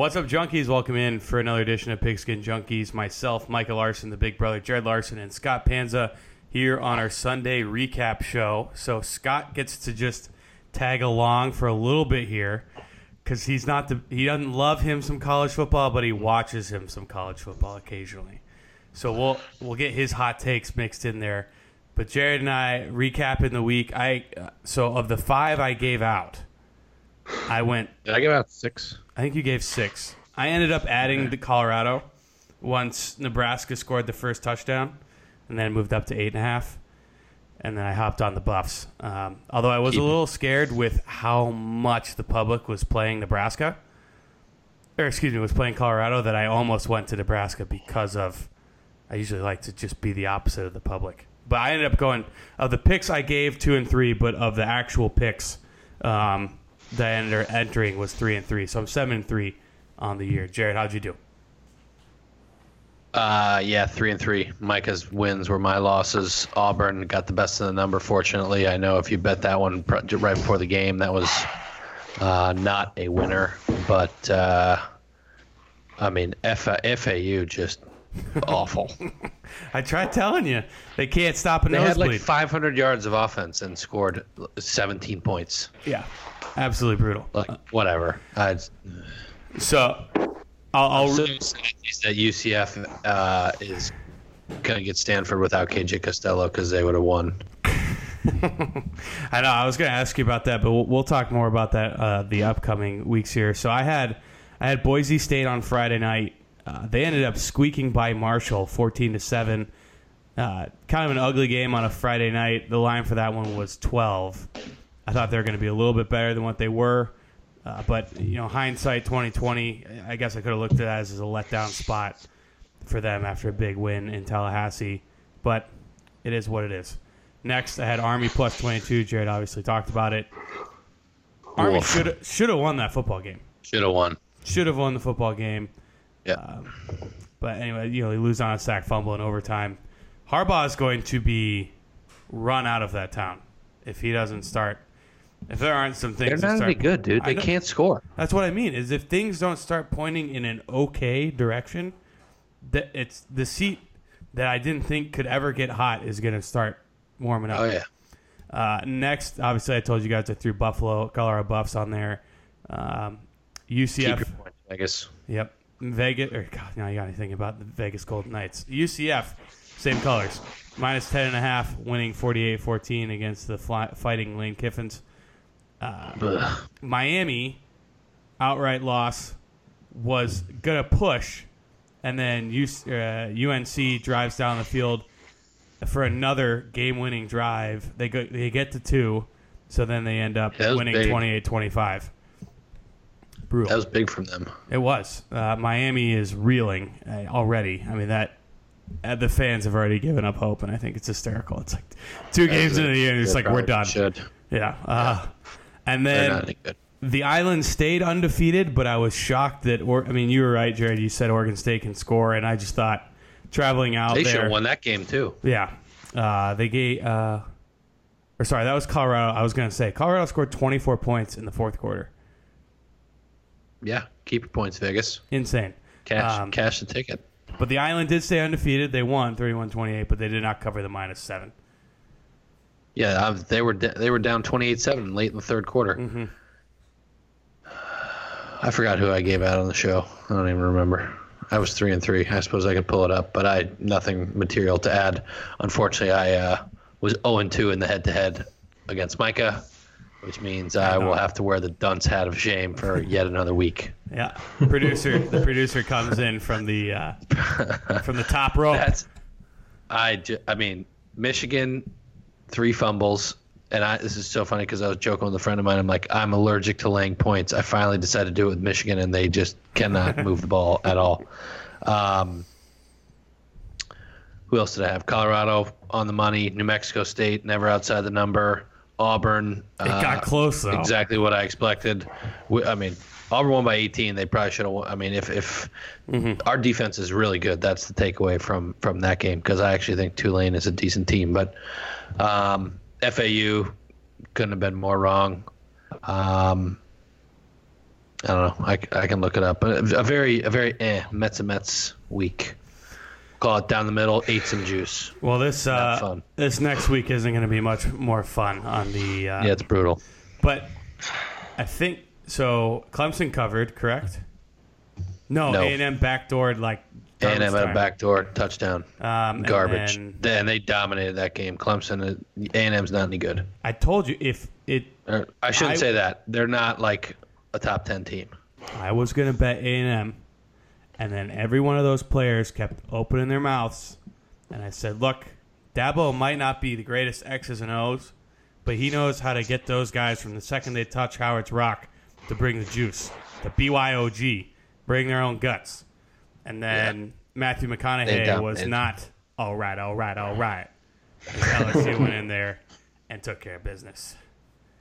What's up, junkies? Welcome in for another edition of Pigskin Junkies. Myself, Michael Larson, the big brother, Jared Larson, and Scott Panza here on our Sunday recap show. So Scott gets to just tag along for a little bit here because he's not the he doesn't love him some college football, but he watches him some college football occasionally. So we'll we'll get his hot takes mixed in there. But Jared and I recap in the week. I uh, so of the five I gave out, I went Did I give out six? I think you gave six. I ended up adding the Colorado once Nebraska scored the first touchdown, and then moved up to eight and a half. And then I hopped on the Buffs. Um, although I was Keep a it. little scared with how much the public was playing Nebraska, or excuse me, was playing Colorado, that I almost went to Nebraska because of. I usually like to just be the opposite of the public, but I ended up going of the picks I gave two and three, but of the actual picks um, that ended entering was three and three. So I'm seven and three on the year. Jared, how'd you do? Uh, yeah, three and three. Micah's wins were my losses. Auburn got the best of the number. Fortunately, I know if you bet that one right before the game, that was uh, not a winner. But uh, I mean, F- FAU just awful. I tried telling you they can't stop a They had like 500 yards of offense and scored 17 points. yeah, absolutely brutal. Like whatever. I, So I'll, I'll so that UCF uh, is gonna get Stanford without KJ Costello because they would have won. I know I was going to ask you about that, but we'll, we'll talk more about that uh, the upcoming weeks here. So I had I had Boise State on Friday night. Uh, they ended up squeaking by Marshall, fourteen to seven. Uh, kind of an ugly game on a Friday night. The line for that one was twelve. I thought they were going to be a little bit better than what they were, uh, but you know, hindsight twenty twenty. I guess I could have looked at that as a letdown spot for them after a big win in Tallahassee, but it is what it is. Next, I had Army plus 22. Jared obviously talked about it. Army should should have won that football game. Should have won. Should have won the football game. Yeah. But anyway, you know, they lose on a sack fumble in overtime. Harbaugh is going to be run out of that town if he doesn't start. If there aren't some things, They're not start, good, dude. They can't score. That's what I mean. Is if things don't start pointing in an okay direction, that it's the seat that I didn't think could ever get hot is going to start warming up. Oh yeah. Uh, next, obviously, I told you guys I threw Buffalo, Colorado Buffs on there. Um, UCF, your point, Vegas. yep. Vegas, or God, now you got to think about the Vegas Golden Knights. UCF, same colors, minus ten and a half, winning 48-14 against the fly, fighting Lane Kiffins. Ugh. Miami, outright loss, was gonna push, and then UC, uh, UNC drives down the field for another game-winning drive. They go, they get to two, so then they end up winning big. 28-25. Brutal. That was big from them. It was. Uh, Miami is reeling uh, already. I mean that. Uh, the fans have already given up hope, and I think it's hysterical. It's like two games into the year, and it's like we're done. Should. Yeah. Uh, and then not any good. the island stayed undefeated, but I was shocked that. Or I mean, you were right, Jared. You said Oregon State can score, and I just thought traveling out They should have won that game too. Yeah, uh, they gave. Uh, or sorry, that was Colorado. I was going to say Colorado scored 24 points in the fourth quarter. Yeah. Keep your points, Vegas. Insane. Cash, Um, cash the ticket. But the island did stay undefeated. They won 31-28, but they did not cover the minus seven. Yeah, uh, they were da- they were down 28-7 late in the third quarter. Mm-hmm. I forgot who I gave out on the show. I don't even remember. I was three and three. I suppose I could pull it up, but I nothing material to add. Unfortunately, I uh, was 0 and two in the head-to-head against Micah, which means I will have to wear the dunce hat of shame for yet another week. Yeah, producer. the producer comes in from the uh, from the top rope. That's I. ju- I mean, Michigan, three fumbles, and I. This is so funny because I was joking with a friend of mine. I'm like, I'm allergic to laying points. I finally decided to do it with Michigan, and they just cannot move the ball at all. Um, who else did I have? Colorado on the money. New Mexico State never outside the number. Auburn. it got close though. Exactly what I expected. We, I mean, Auburn won by 18. They probably should have won. I mean, if if our defense is really good, that's the takeaway from from that game because I actually think Tulane is a decent team. But um, FAU couldn't have been more wrong. Um, I don't know. I, I can look it up, but a very a very eh Mets and Mets week. Call it down the middle. Ate some juice. Well, this uh, this next week isn't going to be much more fun on the. Uh, Yeah, it's brutal. But I think so. Clemson covered, correct? No, No. A and M backdoored like. A and M I'm a backdoor touchdown. Um, and then Then they dominated that game. Clemson, A and M's not any good. I told you if it, Or, I shouldn't I- say that. They're not like a top ten team. I was going to bet A and M, and then every one of those players kept opening their mouths, and I said, "Look, Dabo might not be the greatest X's and O's, but he knows how to get those guys from the second they touch Howard's Rock to bring the juice, the BYOG, bring their own guts." And then Matthew McConaughey was not all right, all right, all right. And LSU went in there and took care of business.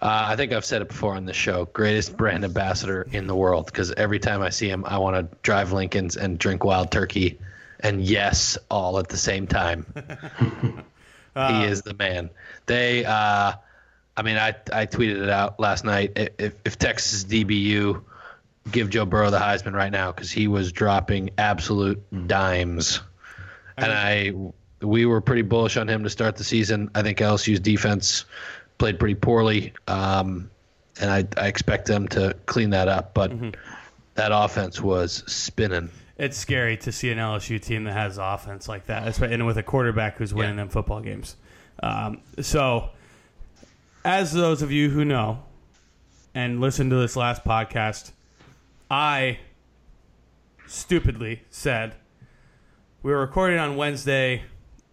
Uh, I think I've said it before on the show. Greatest brand ambassador in the world. Because every time I see him, I want to drive Lincolns and drink wild turkey, and yes, all at the same time. he is the man. They, uh, I mean, I I tweeted it out last night. If, if Texas DBU give Joe Burrow the Heisman right now because he was dropping absolute dimes, and I we were pretty bullish on him to start the season. I think LSU's defense played pretty poorly, um, and I, I expect them to clean that up. But that offense was spinning. It's scary to see an LSU team that has offense like that, especially- and with a quarterback who's winning Yeah. them football games. Um, so, as those of you who know and listen to this last podcast, I stupidly said we were recording on Wednesday,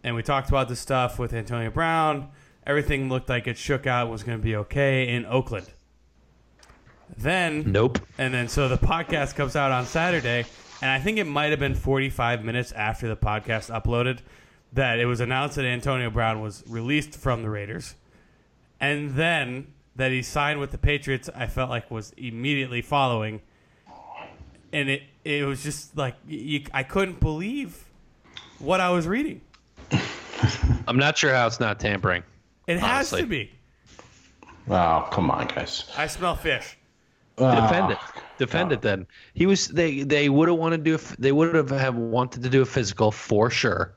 and we talked about this stuff with Antonio Brown. Everything looked like it shook out, was going to be okay in Oakland. Then Nope. and then so the podcast comes out on Saturday, and I think it might have been 45 minutes after the podcast uploaded that it was announced that Antonio Brown was released from the Raiders. And then that he signed with the Patriots, I felt like was immediately following. And it it was just like you, I couldn't believe what I was reading. I'm not sure how it's not tampering. It has Honestly. to be. Oh, come on, guys. I smell fish. Defend it. Ah, Defend it. Then he was. They they would have wanted to do. They would have have wanted to do a physical for sure.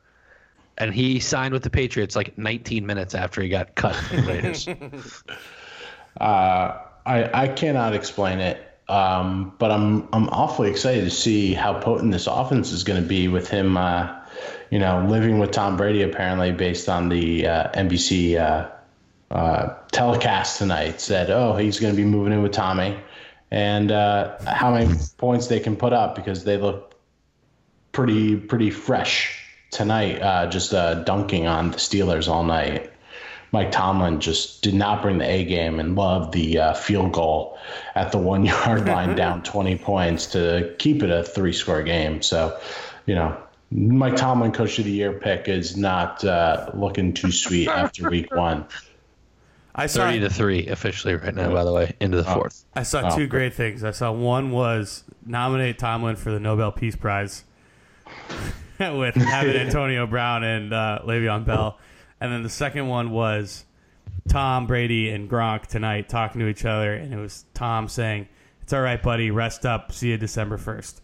And he signed with the Patriots like 19 minutes after he got cut from the Raiders. I, I cannot explain it, um, but I'm I'm awfully excited to see how potent this offense is going to be with him, uh, you know, living with Tom Brady apparently based on the uh, NBC uh, uh, telecast tonight. Said, oh, he's going to be moving in with Tommy, and uh, how many points they can put up because they look pretty pretty fresh tonight, uh, just uh, dunking on the Steelers all night. Mike Tomlin just did not bring the A game and loved the uh, field goal at the one yard line down 20 points to keep it a three score game. So, you know, Mike Tomlin, coach of the year pick, is not uh, looking too sweet after week one. I saw 30 to three officially right now. By the way, into the fourth. I saw Oh, two great. great things. I saw one was nominate Tomlin for the Nobel Peace Prize with having Antonio Brown and uh, Le'Veon Bell, and then the second one was Tom Brady and Gronk tonight talking to each other, and it was Tom saying, "It's all right, buddy. Rest up. See you December 1st.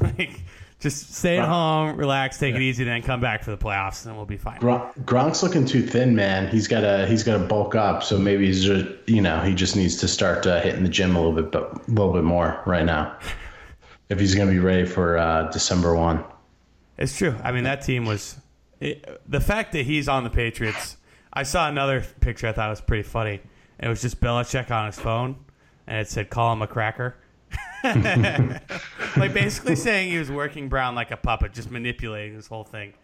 like, just stay at home, relax, take it easy, then come back for the playoffs, and we'll be fine." Gronk, Gronk's looking too thin, man. He's got to he's got to bulk up. So maybe he's just you know he just needs to start uh, hitting the gym a little bit but a little bit more right now if he's going to be ready for uh, December one. It's true. I mean, that team was it, the fact that he's on the Patriots. I saw another picture I thought was pretty funny. It was just Belichick on his phone, and it said, "Call him a cracker." like basically saying he was working Brown like a puppet, just manipulating this whole thing.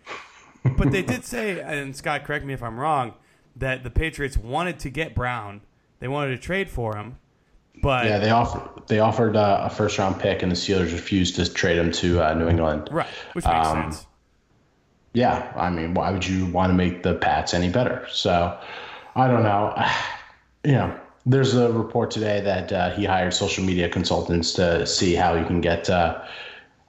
But they did say, and Scott, correct me if I'm wrong, that the Patriots wanted to get Brown. They wanted to trade for him, but Yeah, they offered they offered uh, a first round pick, and the Steelers refused to trade him to uh, New England. right, which makes Um, sense. Yeah, I mean, why would you want to make the Pats any better? So, I don't know. You know, there's a report today that uh, he hired social media consultants to see how he can get uh,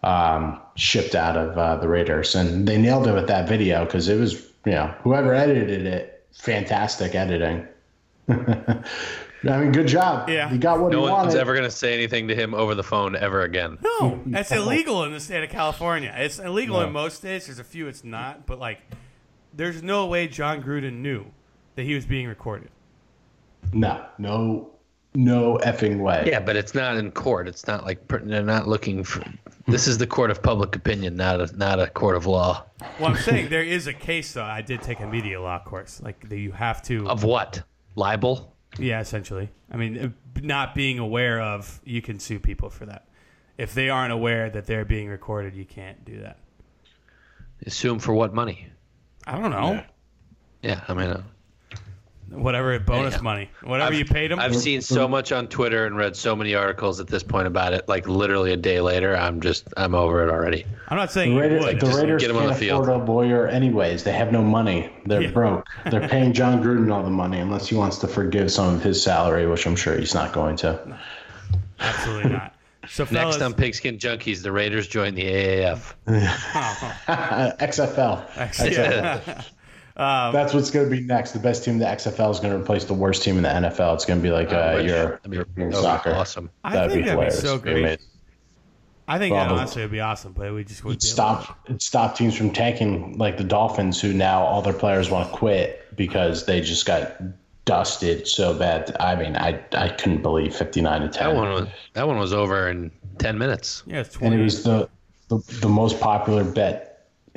um, shipped out of uh, the Raiders, and they nailed it with that video because it was, you know, whoever edited it, fantastic editing. I mean, good job. Yeah. he got what No he one's ever going to say anything to him over the phone ever again. No, that's illegal in the state of California. It's illegal in most states. There's a few it's not, but like, there's no way Jon Gruden knew that he was being recorded. No, no, no effing way. Yeah, but it's not in court. It's not like they're not looking for. This is the court of public opinion, not a not a court of law. Well, I'm saying there is a case though. I did take a media law course. Like that you have to. Of what? Libel? Yeah, essentially. I mean, uh, not being aware of, you can sue people for that. If they aren't aware that they're being recorded, you can't do that. Assume for what money? I don't know. Yeah, I mean, uh, Whatever bonus Yeah. money, whatever I've- you paid them. I've seen so much on Twitter and read so many articles at this point about it. Like literally a day later, I'm just I'm over it already. I'm not saying The you Raiders, would. the Raiders get him can't the field. afford a lawyer anyways. They have no money. They're Yeah. broke. They're paying Jon Gruden all the money unless he wants to forgive some of his salary, which I'm sure he's not going to. Absolutely not. So, fellas, Next on Pigskin Junkies, the Raiders join the AAF. XFL. Yeah. That's what's going to be next. The best team in the XFL is going to replace the worst team in the NFL. It's going to be like uh, Which- your that'd be, European that'd be soccer. awesome. I That'd think be that'd be so It'd be great. I think that honestly would be awesome, but we just wouldn't It'd be able to- stop it'd stop teams from tanking like the Dolphins, who now all their players want to quit because they just got dusted so bad. I mean, I I couldn't believe fifty nine to ten. That one was that one was over in ten minutes. Yeah, it's and it was the, the the most popular bet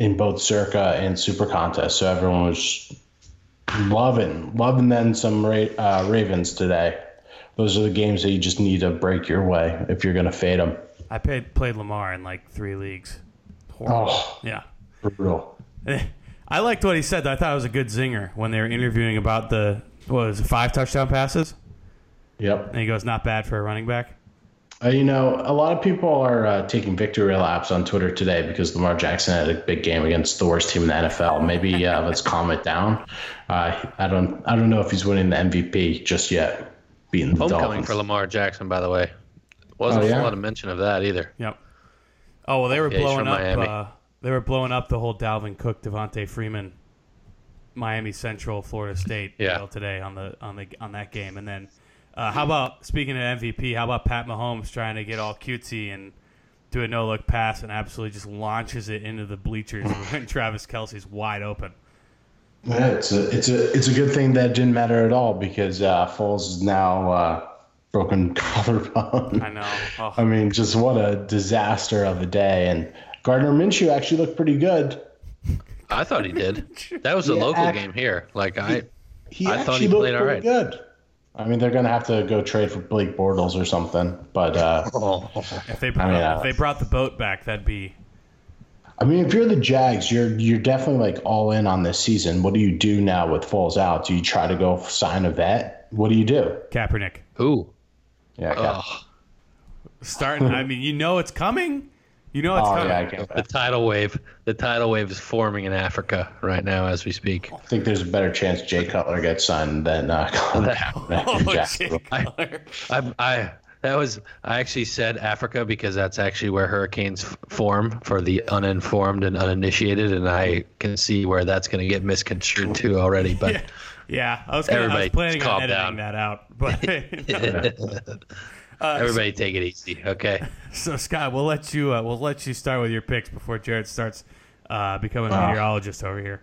in both Circa and Super Contest. So everyone was loving loving then some Ra- uh, Ravens today. Those are the games that you just need to break your way if you're going to fade them. I paid, played Lamar in like three leagues. Horrible. Oh, Yeah. brutal. I liked what he said. Though. I thought it was a good zinger when they were interviewing about the what was it, five touchdown passes, Yep. and he goes, "Not bad for a running back." Uh, you know, a lot of people are uh, taking victory laps on Twitter today because Lamar Jackson had a big game against the worst team in the NFL. Maybe uh, let's calm it down. Uh, I don't, I don't know if he's winning the MVP just yet. Beating the Homecoming Dolphins. for Lamar Jackson, by the way. Wasn't Oh, a yeah? whole lot of mention of that either. Yep. Oh well, they were Yeah, blowing up. Uh, they were blowing up the whole Dalvin Cook, Devonta Freeman, Miami Central, Florida State Yeah. deal today on the on the on that game. And then, uh, how about speaking of MVP? How about Pat Mahomes trying to get all cutesy and do a no look pass and absolutely just launches it into the bleachers when Travis Kelce's wide open. Yeah, it's a it's a it's a good thing that didn't matter at all because uh, Foles is now uh, broken collarbone. I know. Oh, I mean, just what a disaster of a day. And Gardner Minshew actually looked pretty good. I thought he did. That was a Yeah, local act- game here. Like I, He I actually thought he looked played all pretty right. good. I mean, they're gonna have to go trade for Blake Bortles or something. But uh, oh, if they brought, mean, uh, if they brought the boat back, that'd be I mean, if you're the Jags, you're you're definitely like all in on this season. What do you do now with Foles out? Do you try to go sign a vet? What do you do? Kaepernick who? Yeah, Oh, starting. I mean, you know it's coming. You know it's oh yeah, I get the tidal wave. The tidal wave is forming in Africa right now as we speak. I think there's a better chance Jay Cutler gets signed than uh, Colin Kaepernick Oh, Jay Cutler. I, I that was I actually said Africa because that's actually where hurricanes f- form for the uninformed and uninitiated, and I can see where that's going to get misconstrued too already. But Yeah, yeah. I was, gonna, I was planning on editing down. that out, but everybody take it easy, okay? so Scott, we'll let you uh, we'll let you start with your picks before Jared starts uh, becoming a Wow. meteorologist over here.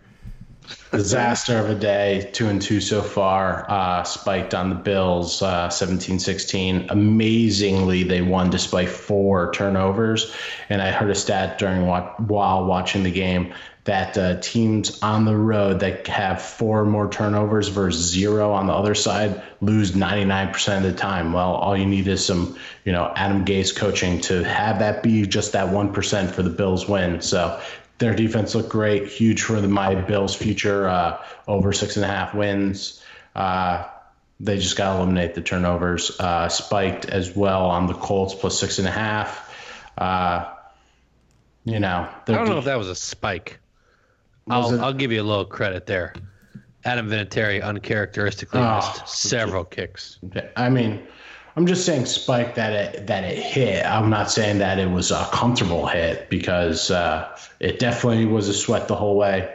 Disaster of a day, two and two so far. Uh, spiked on the Bills, uh, 17-16. Amazingly, they won despite four turnovers. And I heard a stat during while watching the game that uh, teams on the road that have four more turnovers versus zero on the other side lose 99% of the time. Well, all you need is some, you know, Adam Gase coaching to have that be just that 1% for the Bills win. So their defense looked great, huge for the, my Bills' future. Uh, over six and a half wins. Uh, they just got to eliminate the turnovers. Uh, spiked as well on the Colts plus six and a half. Uh, you know, I don't know if that was a spike. Was I'll, I'll give you a little credit there. Adam Vinatieri uncharacteristically Oh, missed several kicks. I mean, I'm just saying spike that it that it hit. I'm not saying that it was a comfortable hit because uh, it definitely was a sweat the whole way.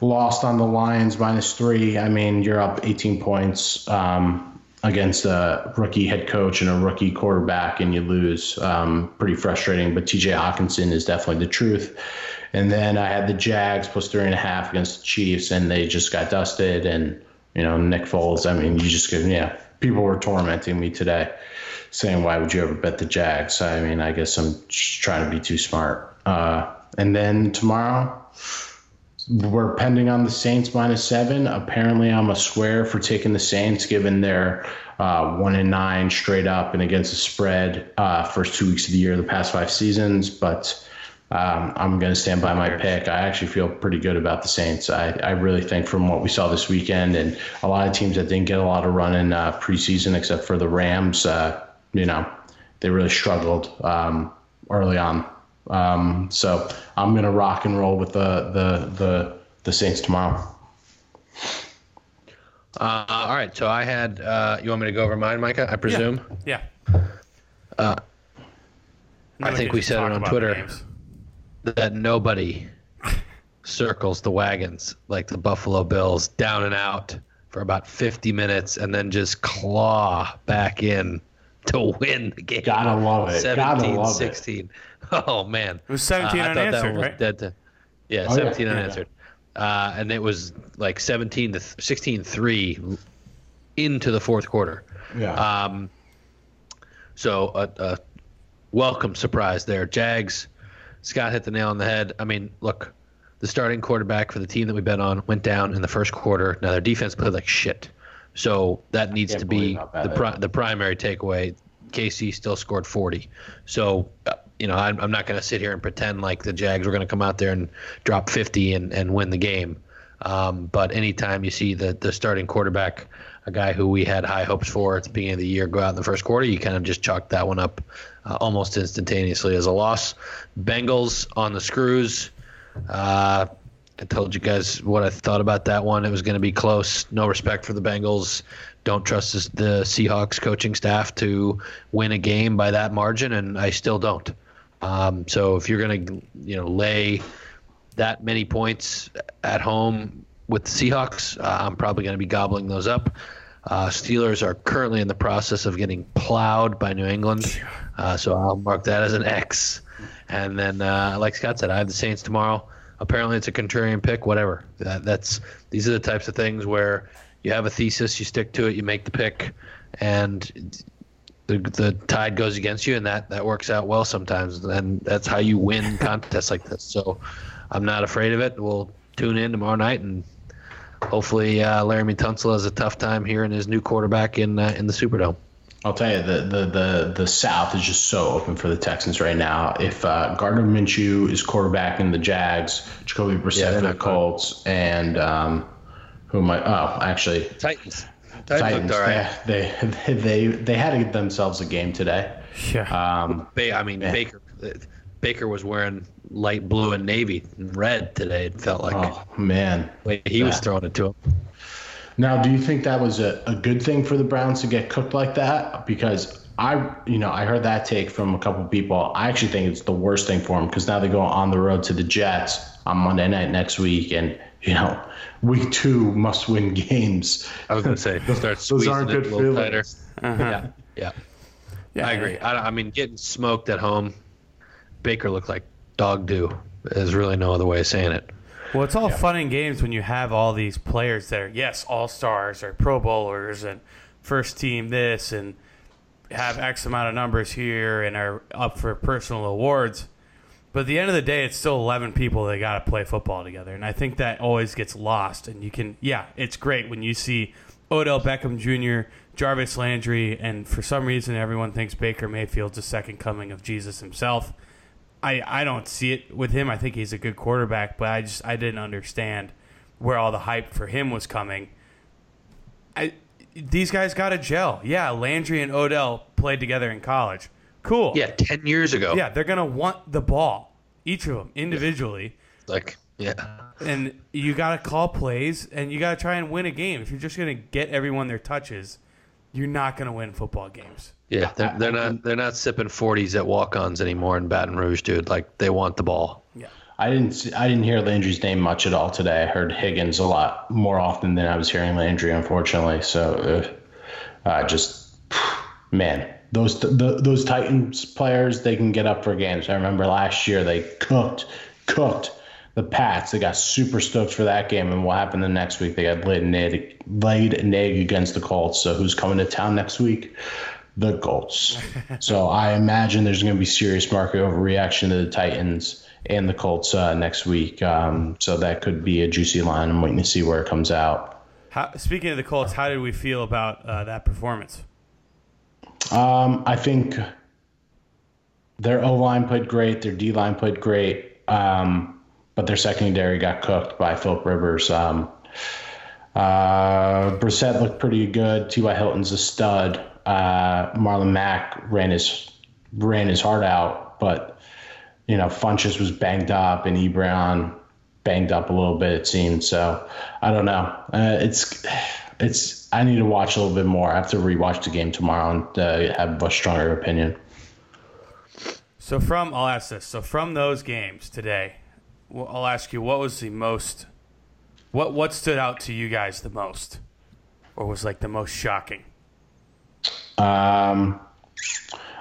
Lost on the Lions minus three. I mean, you're up 18 points. Um, against a rookie head coach and a rookie quarterback and you lose. Um, pretty frustrating, but TJ Hockenson is definitely the truth. And then I had the Jags plus three and a half against the Chiefs, and they just got dusted. And, you know, Nick Foles, I mean, you just could, yeah, people were tormenting me today saying, why would you ever bet the Jags? I mean, I guess I'm just trying to be too smart. Uh, and then tomorrow, we're pending on the Saints minus seven. Apparently, I'm a square for taking the Saints, given their uh, one and nine straight up and against the spread uh, first two weeks of the year, the past five seasons. But um, I'm going to stand by my pick. I actually feel pretty good about the Saints. I, I really think from what we saw this weekend and a lot of teams that didn't get a lot of run in uh, preseason, except for the Rams, uh, you know, they really struggled um, early on. Um, so I'm going to rock and roll with the the the, the Saints tomorrow. Uh, all right, so I had. Uh, you want me to go over mine, Micah? I presume. Yeah. Uh, I think we said it on Twitter that nobody circles the wagons like the Buffalo Bills down and out for about 50 minutes and then just claw back in to win the game. Gotta love it. 17, Gotta love 16. It. Oh man, it was 17 uh, unanswered, right? Dead to, yeah, oh, 17 yeah, unanswered, yeah. Uh, and it was like 17 to 16 three into the fourth quarter. Yeah. Um. So a, a welcome surprise there, Jags. Scott hit the nail on the head. I mean, look, the starting quarterback for the team that we bet on went down in the first quarter. Now their defense played like shit. So that needs to be the pri- the primary takeaway. KC still scored 40. So, uh, you know, I'm, I'm not going to sit here and pretend like the Jags were going to come out there and drop 50 and, and win the game. Um, but anytime you see the, the starting quarterback, guy who we had high hopes for at the beginning of the year, go out in the first quarter, you kind of just chalk that one up uh, almost instantaneously as a loss. Bengals on the screws. Uh, I told you guys what I thought about that one. It was going to be close. No respect for the Bengals. Don't trust the Seahawks coaching staff to win a game by that margin, and I still don't. Um, so if you're going to, you know, lay that many points at home with the Seahawks, uh, I'm probably going to be gobbling those up. Uh, Steelers are currently in the process of getting plowed by New England, uh, so I'll mark that as an X. And then, uh, like Scott said, I have the Saints tomorrow apparently it's a contrarian pick, whatever. That, that's these are the types of things where you have a thesis, you stick to it, you make the pick, and the the tide goes against you, and that that works out well sometimes, and that's how you win contests like this. So I'm not afraid of it. We'll tune in tomorrow night and. Hopefully, uh, Laremy Tunsil has a tough time here in his new quarterback in uh, in the Superdome. I'll tell you the, the the the South is just so open for the Texans right now. If uh, Gardner Minshew is quarterback in the Jags, Jacoby Brissett yeah, for the Colts, and um, who I? oh actually Titans. Titans. Titans they, they they they had themselves a game today. Yeah. Um, I mean yeah. Baker. Baker was wearing light blue and navy and red today. It felt like. Oh man. Wait, he yeah. was throwing it to him. Now, do you think that was a, a good thing for the Browns to get cooked like that? Because I, you know, I heard that take from a couple people. I actually think it's the worst thing for them because now they go on the road to the Jets on Monday night next week, and you know, week two must win games. I was going to say start those aren't good a little tighter. Uh-huh. Yeah, yeah, yeah. I agree. I, I mean, getting smoked at home, Baker looked like dog do. There's really no other way of saying it. Well, it's all yeah. fun and games when you have all these players that are yes, all stars or Pro Bowlers and first team this and have X amount of numbers here and are up for personal awards. But at the end of the day, it's still 11 people that got to play football together. And I think that always gets lost. And you can, yeah, it's great when you see Odell Beckham Jr., Jarvis Landry, and for some reason, everyone thinks Baker Mayfield's the second coming of Jesus himself. I, I don't see it with him. I think he's a good quarterback, but I just I didn't understand where all the hype for him was coming. I these guys got a gel. Yeah, Landry and Odell played together in college. Cool. Yeah, ten years ago. Yeah, they're gonna want the ball, each of them individually. Like yeah. And you got to call plays, and you got to try and win a game. If you're just gonna get everyone their touches, you're not gonna win football games. Yeah, they're, they're not they're not sipping forties at walk-ons anymore in Baton Rouge, dude. Like they want the ball. Yeah. I didn't see, I didn't hear Landry's name much at all today. I heard Higgins a lot more often than I was hearing Landry, unfortunately. So, uh, uh, just man, those the, those Titans players they can get up for games. I remember last year they cooked cooked the Pats. They got super stoked for that game, and what happened the next week? They got laid an egg, laid an egg against the Colts. So who's coming to town next week? The Colts. so I imagine there's going to be serious market overreaction to the Titans and the Colts uh, next week. Um, so that could be a juicy line. I'm waiting to see where it comes out. How, speaking of the Colts, how did we feel about uh, that performance? Um, I think their O line played great. Their D line played great. Um, but their secondary got cooked by Philip Rivers. Um, uh, Brissett looked pretty good. T.Y. Hilton's a stud. Uh, Marlon Mack ran his ran his heart out, but you know Funchess was banged up and Ebron banged up a little bit. It seemed so. I don't know. Uh, it's it's. I need to watch a little bit more. I have to rewatch the game tomorrow and uh, have a stronger opinion. So from I'll ask this. So from those games today, I'll ask you what was the most, what what stood out to you guys the most, or was like the most shocking? Um,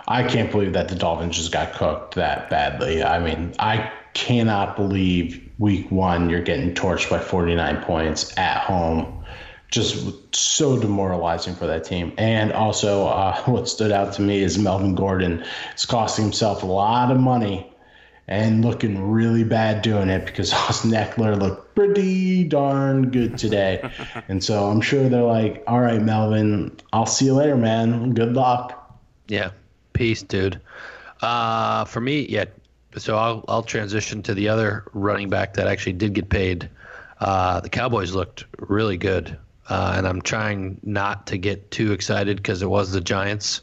I can't believe that the Dolphins just got cooked that badly. I mean, I cannot believe week one you're getting torched by 49 points at home. Just so demoralizing for that team. And also, uh, what stood out to me is Melvin Gordon is costing himself a lot of money and looking really bad doing it because Austin Ekeler looked pretty darn good today. and so I'm sure they're like, all right, Melvin, I'll see you later, man. Good luck. Yeah. Peace, dude. Uh, for me, yeah. So I'll, I'll transition to the other running back that actually did get paid. Uh, the Cowboys looked really good. Uh, and I'm trying not to get too excited because it was the Giants.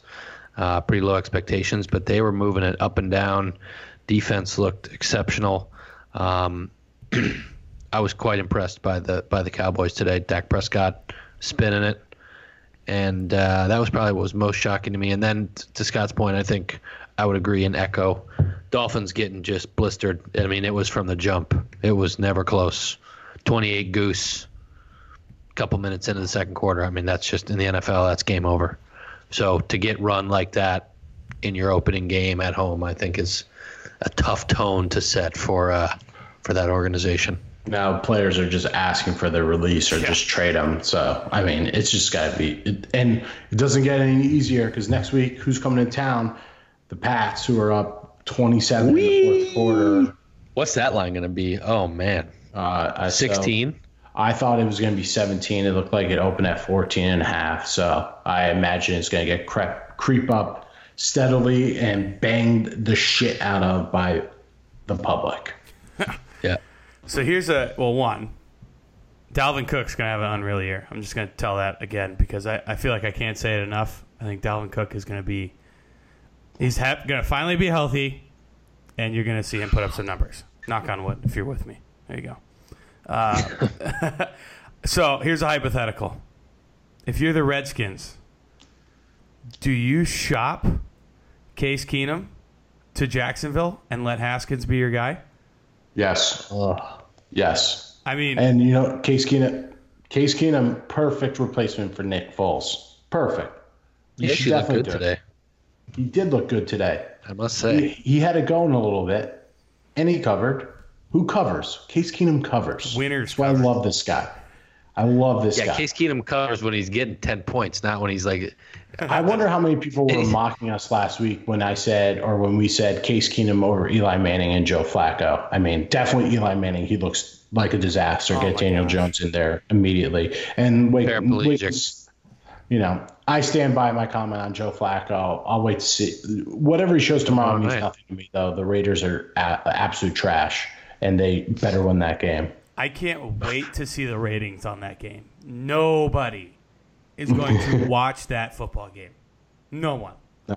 Uh, pretty low expectations, but they were moving it up and down. Defense looked exceptional. Um, I was quite impressed by the by the Cowboys today. Dak Prescott spinning it, and uh, that was probably what was most shocking to me. And then to Scott's point, I think I would agree and echo. Dolphins getting just blistered. I mean, it was from the jump. It was never close. Twenty-eight goose. A couple minutes into the second quarter. I mean, that's just in the NFL. That's game over. So to get run like that in your opening game at home, I think is a tough tone to set for uh, for that organization. Now players are just asking for their release or yeah. just trade them. So I mean, it's just got to be, it, and it doesn't get any easier because next week, who's coming to town? The Pats, who are up twenty-seven Whee! in the fourth quarter. What's that line going to be? Oh man, uh, sixteen. So I thought it was going to be 17. It looked like it opened at 14 and a half. So I imagine it's going to get creep, creep up steadily and banged the shit out of by the public. yeah. So here's a well one. Dalvin Cook's gonna have an unreal year. I'm just gonna tell that again because I, I feel like I can't say it enough. I think Dalvin Cook is gonna be he's ha- gonna finally be healthy, and you're gonna see him put up some numbers. Knock on wood if you're with me. There you go. Uh, so here's a hypothetical: If you're the Redskins, do you shop Case Keenum to Jacksonville and let Haskins be your guy? Yes. Ugh. Yes. I mean, and you know, Case Keenum, Case Keenum, perfect replacement for Nick Foles. Perfect. He yeah, definitely good today. He did look good today. I must say. He, he, had it going a little bit, and he covered. Who covers? Case Keenum covers. Winners. That's why I love this guy. I love this yeah, guy. Case Keenum covers when he's getting ten points, not when he's like. I wonder how many people were mocking us last week when I said, or when we said Case Keenum over Eli Manning and Joe Flacco. I mean, definitely Eli Manning. He looks like a disaster. Oh Get Daniel gosh. Jones in there immediately, and wait, wait, you know, I stand by my comment on Joe Flacco. I'll wait to see whatever he shows tomorrow oh, means nothing to me. Though the Raiders are absolute trash, and they better win that game. I can't wait to see the ratings on that game. Nobody is going to watch that football game. No one. No,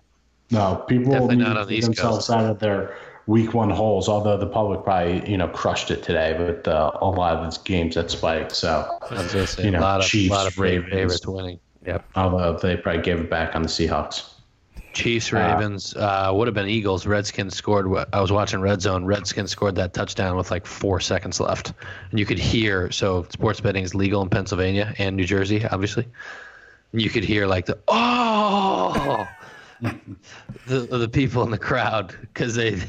no people Definitely will not on themselves out of their week one holes. Although the public probably you know crushed it today with uh, a lot of these games at Spike. So say, you know, a lot of, Chiefs, a lot of Ravens, favorites winning. Yep. Although they probably gave it back on the Seahawks. Chiefs, uh, Ravens, uh, would have been Eagles. Redskins scored. I was watching Red Zone. Redskins scored that touchdown with like four seconds left, and you could hear. So sports betting is legal in Pennsylvania and New Jersey, obviously. You could hear like the oh, the the people in the crowd because they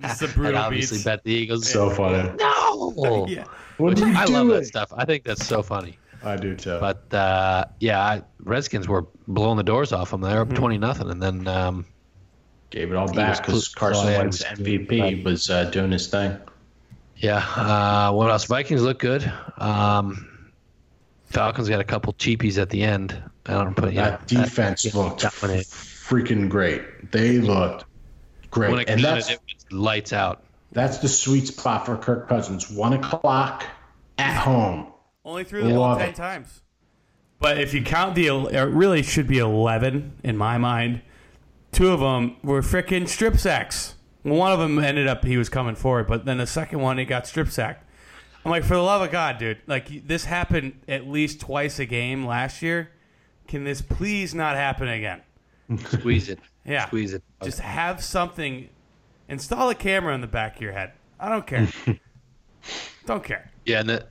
Just the had brutal obviously beats. bet the Eagles. So funny. no, Yeah. What are you I love doing? that stuff. I think that's so funny. I do too. But uh, yeah, I, Redskins were blowing the doors off them. They were up twenty nothing, and then um, Gave it all back because Carson Wentz MVP was uh, doing his thing. yeah. Uh, what else? Vikings look good. Um, Falcons got a couple cheapies at the end. I don't put yeah. that defense looked dominate. freaking great. They looked great, When it and counted, that's it lights out. that's the sweet spot for Kirk Cousins. One o'clock at home. Only threw the ball ten times. But if you count the, it really should be eleven in my mind. Two of them were frickin' strip sacks. One of them ended up he was coming forward, but then the second one he got strip sacked. I'm like, for the love of God, dude! Like this happened at least twice a game last year. Can this please not happen again? Squeeze it. Yeah. Squeeze it. Just have something. Install a camera in the back of your head. I don't care. don't care. Yeah, and the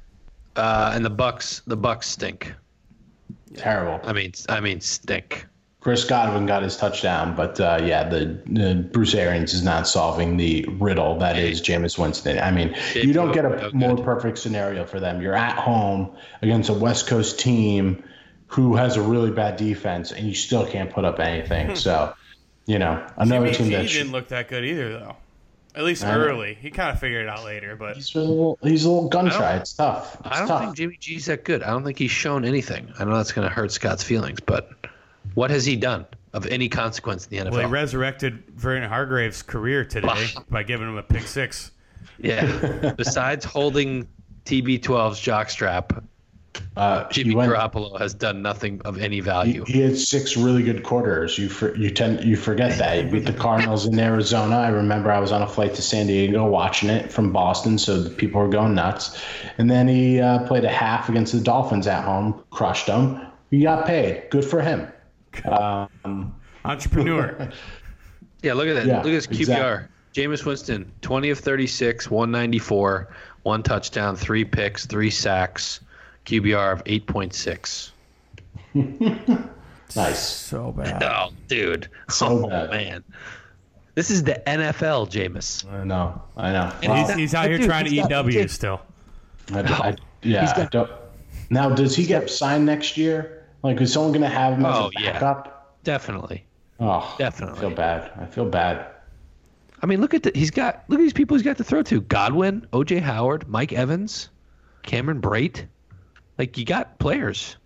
uh, and the Bucks the Bucks stink. Terrible. I mean, I mean stink. Chris Godwin got his touchdown, but uh, yeah, the, the Bruce Arians is not solving the riddle that is Jameis Winston. I mean, you don't get a more perfect scenario for them. You're at home against a West Coast team who has a really bad defense, and you still can't put up anything. So, you know, another Jimmy team that didn't should, look that good either, though. At least I early. He kind of figured it out later, but he's a little, he's a little gun shy. It's tough. It's I don't tough. think Jimmy G's that good. I don't think he's shown anything. I know that's going to hurt Scott's feelings, but what has he done of any consequence in the NFL? well, he resurrected Vernon Hargreaves' career today by giving him a pick six. yeah. Besides holding TB12's jockstrap, uh, Jimmy he went- Garoppolo has done nothing of any value. he had six really good quarters. You for, you tend you forget that he beat the Cardinals in Arizona. I remember I was on a flight to San Diego watching it from Boston, so the people were going nuts. And then he uh, played a half against the Dolphins at home, crushed them. He got paid. Good for him. Um, Entrepreneur. Yeah, look at that. Yeah, look at his QBR. exactly. Jameis Winston, 20 of 36, 194, one touchdown, three picks, three sacks, QBR of 8.6. nice. so bad. Oh, dude. So oh, bad. man. This is the NFL, Jameis. I know. I know. And Well, he's, he's out here Dude, trying to he's eat W still. I, I, oh, yeah. He's I got- don't, now, does he get signed next year? Like, is someone going to have him as Oh, a yeah. Definitely. Oh, Definitely. I feel bad. I feel bad. I mean, look at the, he's got look at these people he's got to throw to: Godwin, OJ Howard, Mike Evans, Cameron Brate. Like you got players.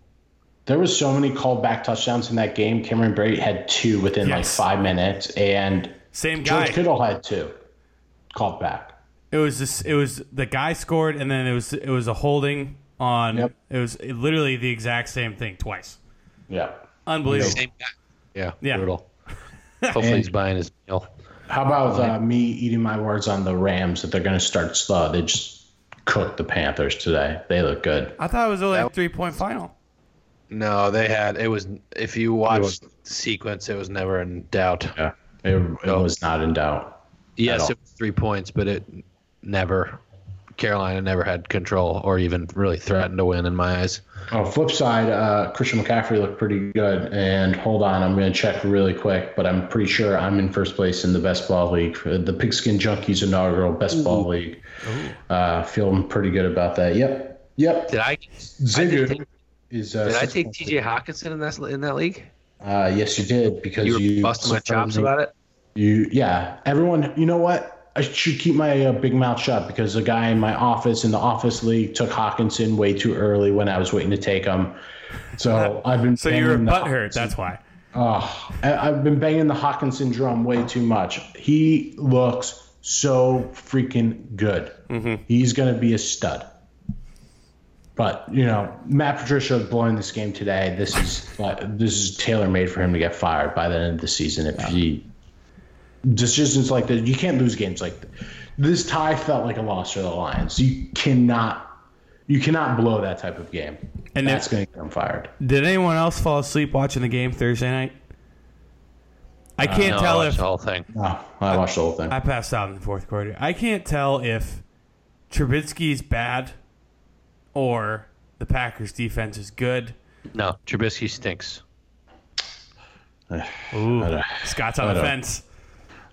There was so many called back touchdowns in that game. Cameron Brate had two within like five minutes, and Same George. Kittle had two called back. It was this. It was the guy scored, and then it was it was a holding on. Yep. It was literally the exact same thing twice. Yeah. Unbelievable. Same guy. Yeah. Yeah. Brutal. Hopefully And- he's buying his meal. How about uh, me eating my words on the Rams that they're going to start slow? They just cooked the Panthers today. They look good. I thought it was only a three point final. No, they had it was if you watch the sequence, it was never in doubt. Yeah. It, it was not in doubt. Yes, it was three points, but it never Carolina never had control or even really threatened to win in my eyes. Oh, flip side, uh, Christian McCaffrey looked pretty good. And hold on, I'm going to check really quick, but I'm pretty sure I'm in first place in the best ball league, uh, the Pigskin Junkies inaugural best ball league. Uh, feeling pretty good about that. Yep. Yep. Did I? I Zigu did, is. Uh, did I take points. T.J. Hockenson in that in that league? Uh, yes, you did because You you, were busting my chops about it. You, yeah. Everyone, you know what? I should keep my uh, big mouth shut because the guy in my office in the office league took Hockenson way too early when I was waiting to take him. So I've been. So you were banging the butthurt. That's why. Oh, I- I've been banging the Hockenson drum way too much. He looks so freaking good. He's going to be a stud. But you know, Matt Patricia blowing this game today. This is uh, this is tailor made for him to get fired by the end of the season. If he decisions like that, you can't lose games like this. this tie felt like a loss for the Lions. You cannot you cannot blow that type of game. And that's going to get him fired. Did anyone else fall asleep watching the game Thursday night? I uh, can't No, tell I if the whole thing. No, I watched the whole thing. I passed out in the fourth quarter. I can't tell if Trubisky's bad or the Packers defense is good. No, Trubisky stinks. Ooh, Scott's on I the don't- fence.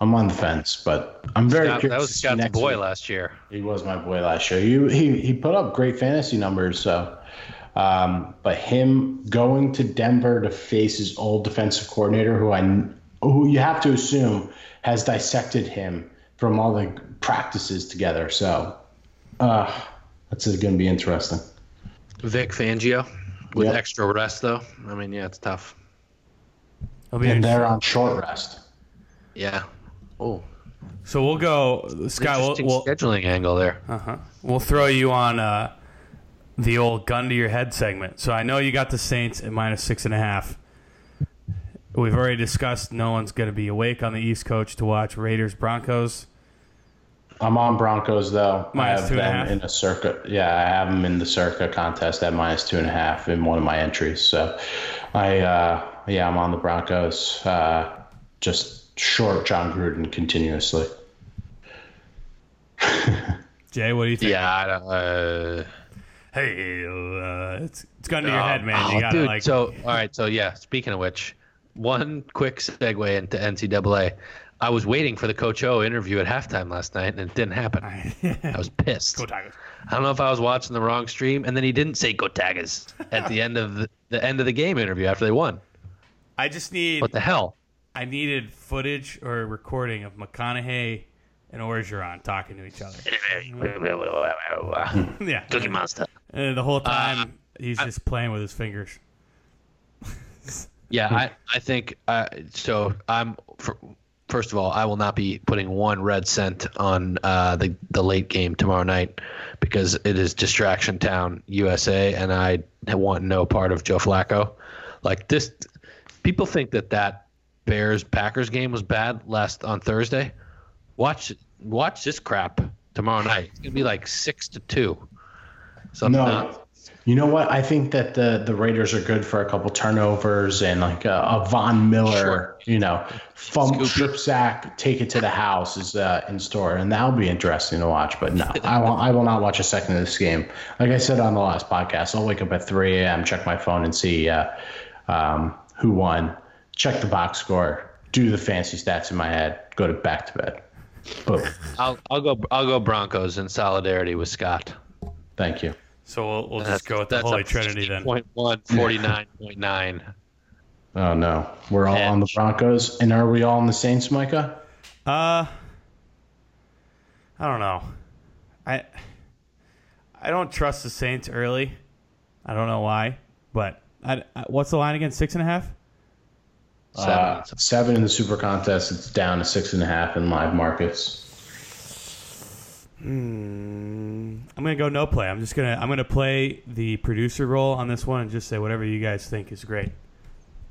I'm on the fence, but I'm very Scott- curious. that was to Scott's next boy week. last year. He was my boy last year. He he he put up great fantasy numbers. So, um, but him going to Denver to face his old defensive coordinator, who I who you have to assume has dissected him from all the practices together. So, uh, that's going to be interesting. Vic Fangio with Yep. extra rest though. I mean, yeah, it's tough. It'll be And interesting. they're on short rest. Yeah. Oh, So we'll go, Scott. We'll, interesting we'll, scheduling angle there. uh-huh. we'll throw you on uh, the old gun to your head segment. So I know you got the Saints at minus six and a half. We've already discussed no one's going to be awake on the East Coast to watch Raiders Broncos. I'm on Broncos though. Minus I have two and a half? in a circa. Yeah, I have them in the circa contest at minus two and a half in one of my entries. So, I uh, yeah, I'm on the Broncos. Uh, just short Jon Gruden continuously. Jay, what do you think? Yeah. I don't, uh, Hey, uh, it's it's gun to your head, man. oh, You got to dude. like. so, all right. So, yeah. Speaking of which, one quick segue into NCAA. I was waiting for the Coach O interview at halftime last night, and it didn't happen. I was pissed. Go Tigers. I don't know if I was watching the wrong stream, and then he didn't say "Go Tigers" at the end of the, the end of the game interview after they won. I just need. What the hell? I needed footage or a recording of McConaughey and Orgeron talking to each other. yeah. Cookie Monster. And the whole time he's just playing with his fingers. Yeah, I, I think uh, so. I'm for, first of all, I will not be putting one red cent on uh, the the late game tomorrow night because it is distraction town USA, and I want no part of Joe Flacco. Like this, people think that that Bears Packers game was bad last on Thursday. Watch watch this crap tomorrow night. It's gonna be like six to two. Something No, nuts. you know what? I think that the the Raiders are good for a couple turnovers and like a, a Von Miller, Sure. you know, fumble strip sack, take it to the house is uh, in store, and that'll be interesting to watch. But no, I will I will not watch a second of this game. Like I said on the last podcast, I'll wake up at 3 a.m., check my phone, and see uh, um, who won, check the box score, do the fancy stats in my head, go to back to bed. Boom. I'll I'll go I'll go Broncos in solidarity with Scott. Thank you. So we'll, we'll just go with the Holy Trinity then. Point one, 49.9. Oh no, we're all on the Broncos, and are we all on the Saints, Micah? Uh, I don't know. I I don't trust the Saints early. I don't know why, but I, I- what's the line again? Six and a half. Seven. Uh, seven in the Super Contest. It's down to six and a half in live markets. I'm gonna go no play. I'm just gonna I'm gonna play the producer role on this one and just say whatever you guys think is great.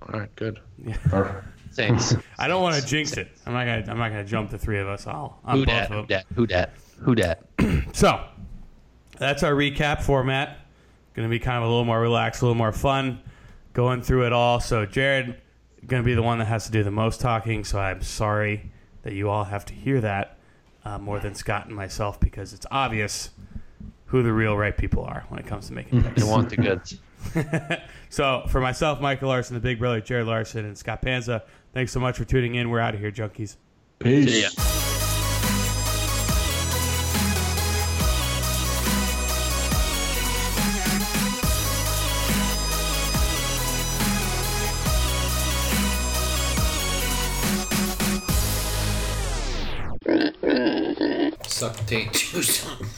All right, good. Or- Saints. I don't want to jinx it. I'm not gonna I'm not gonna jump the three of us all on Who dat? Who dat? Who dat? Who dat? So that's our recap format. Going to be kind of a little more relaxed, a little more fun, going through it all. So Jared going to be the one that has to do the most talking. So I'm sorry that you all have to hear that uh, more than Scott and myself because it's obvious who the real right people are when it comes to making picks. They want the goods. so for myself, Michael Larson, the big brother, Jared Larson, and Scott Panza, thanks so much for tuning in. We're out of here, junkies. Peace. Ya. Suck taint juice.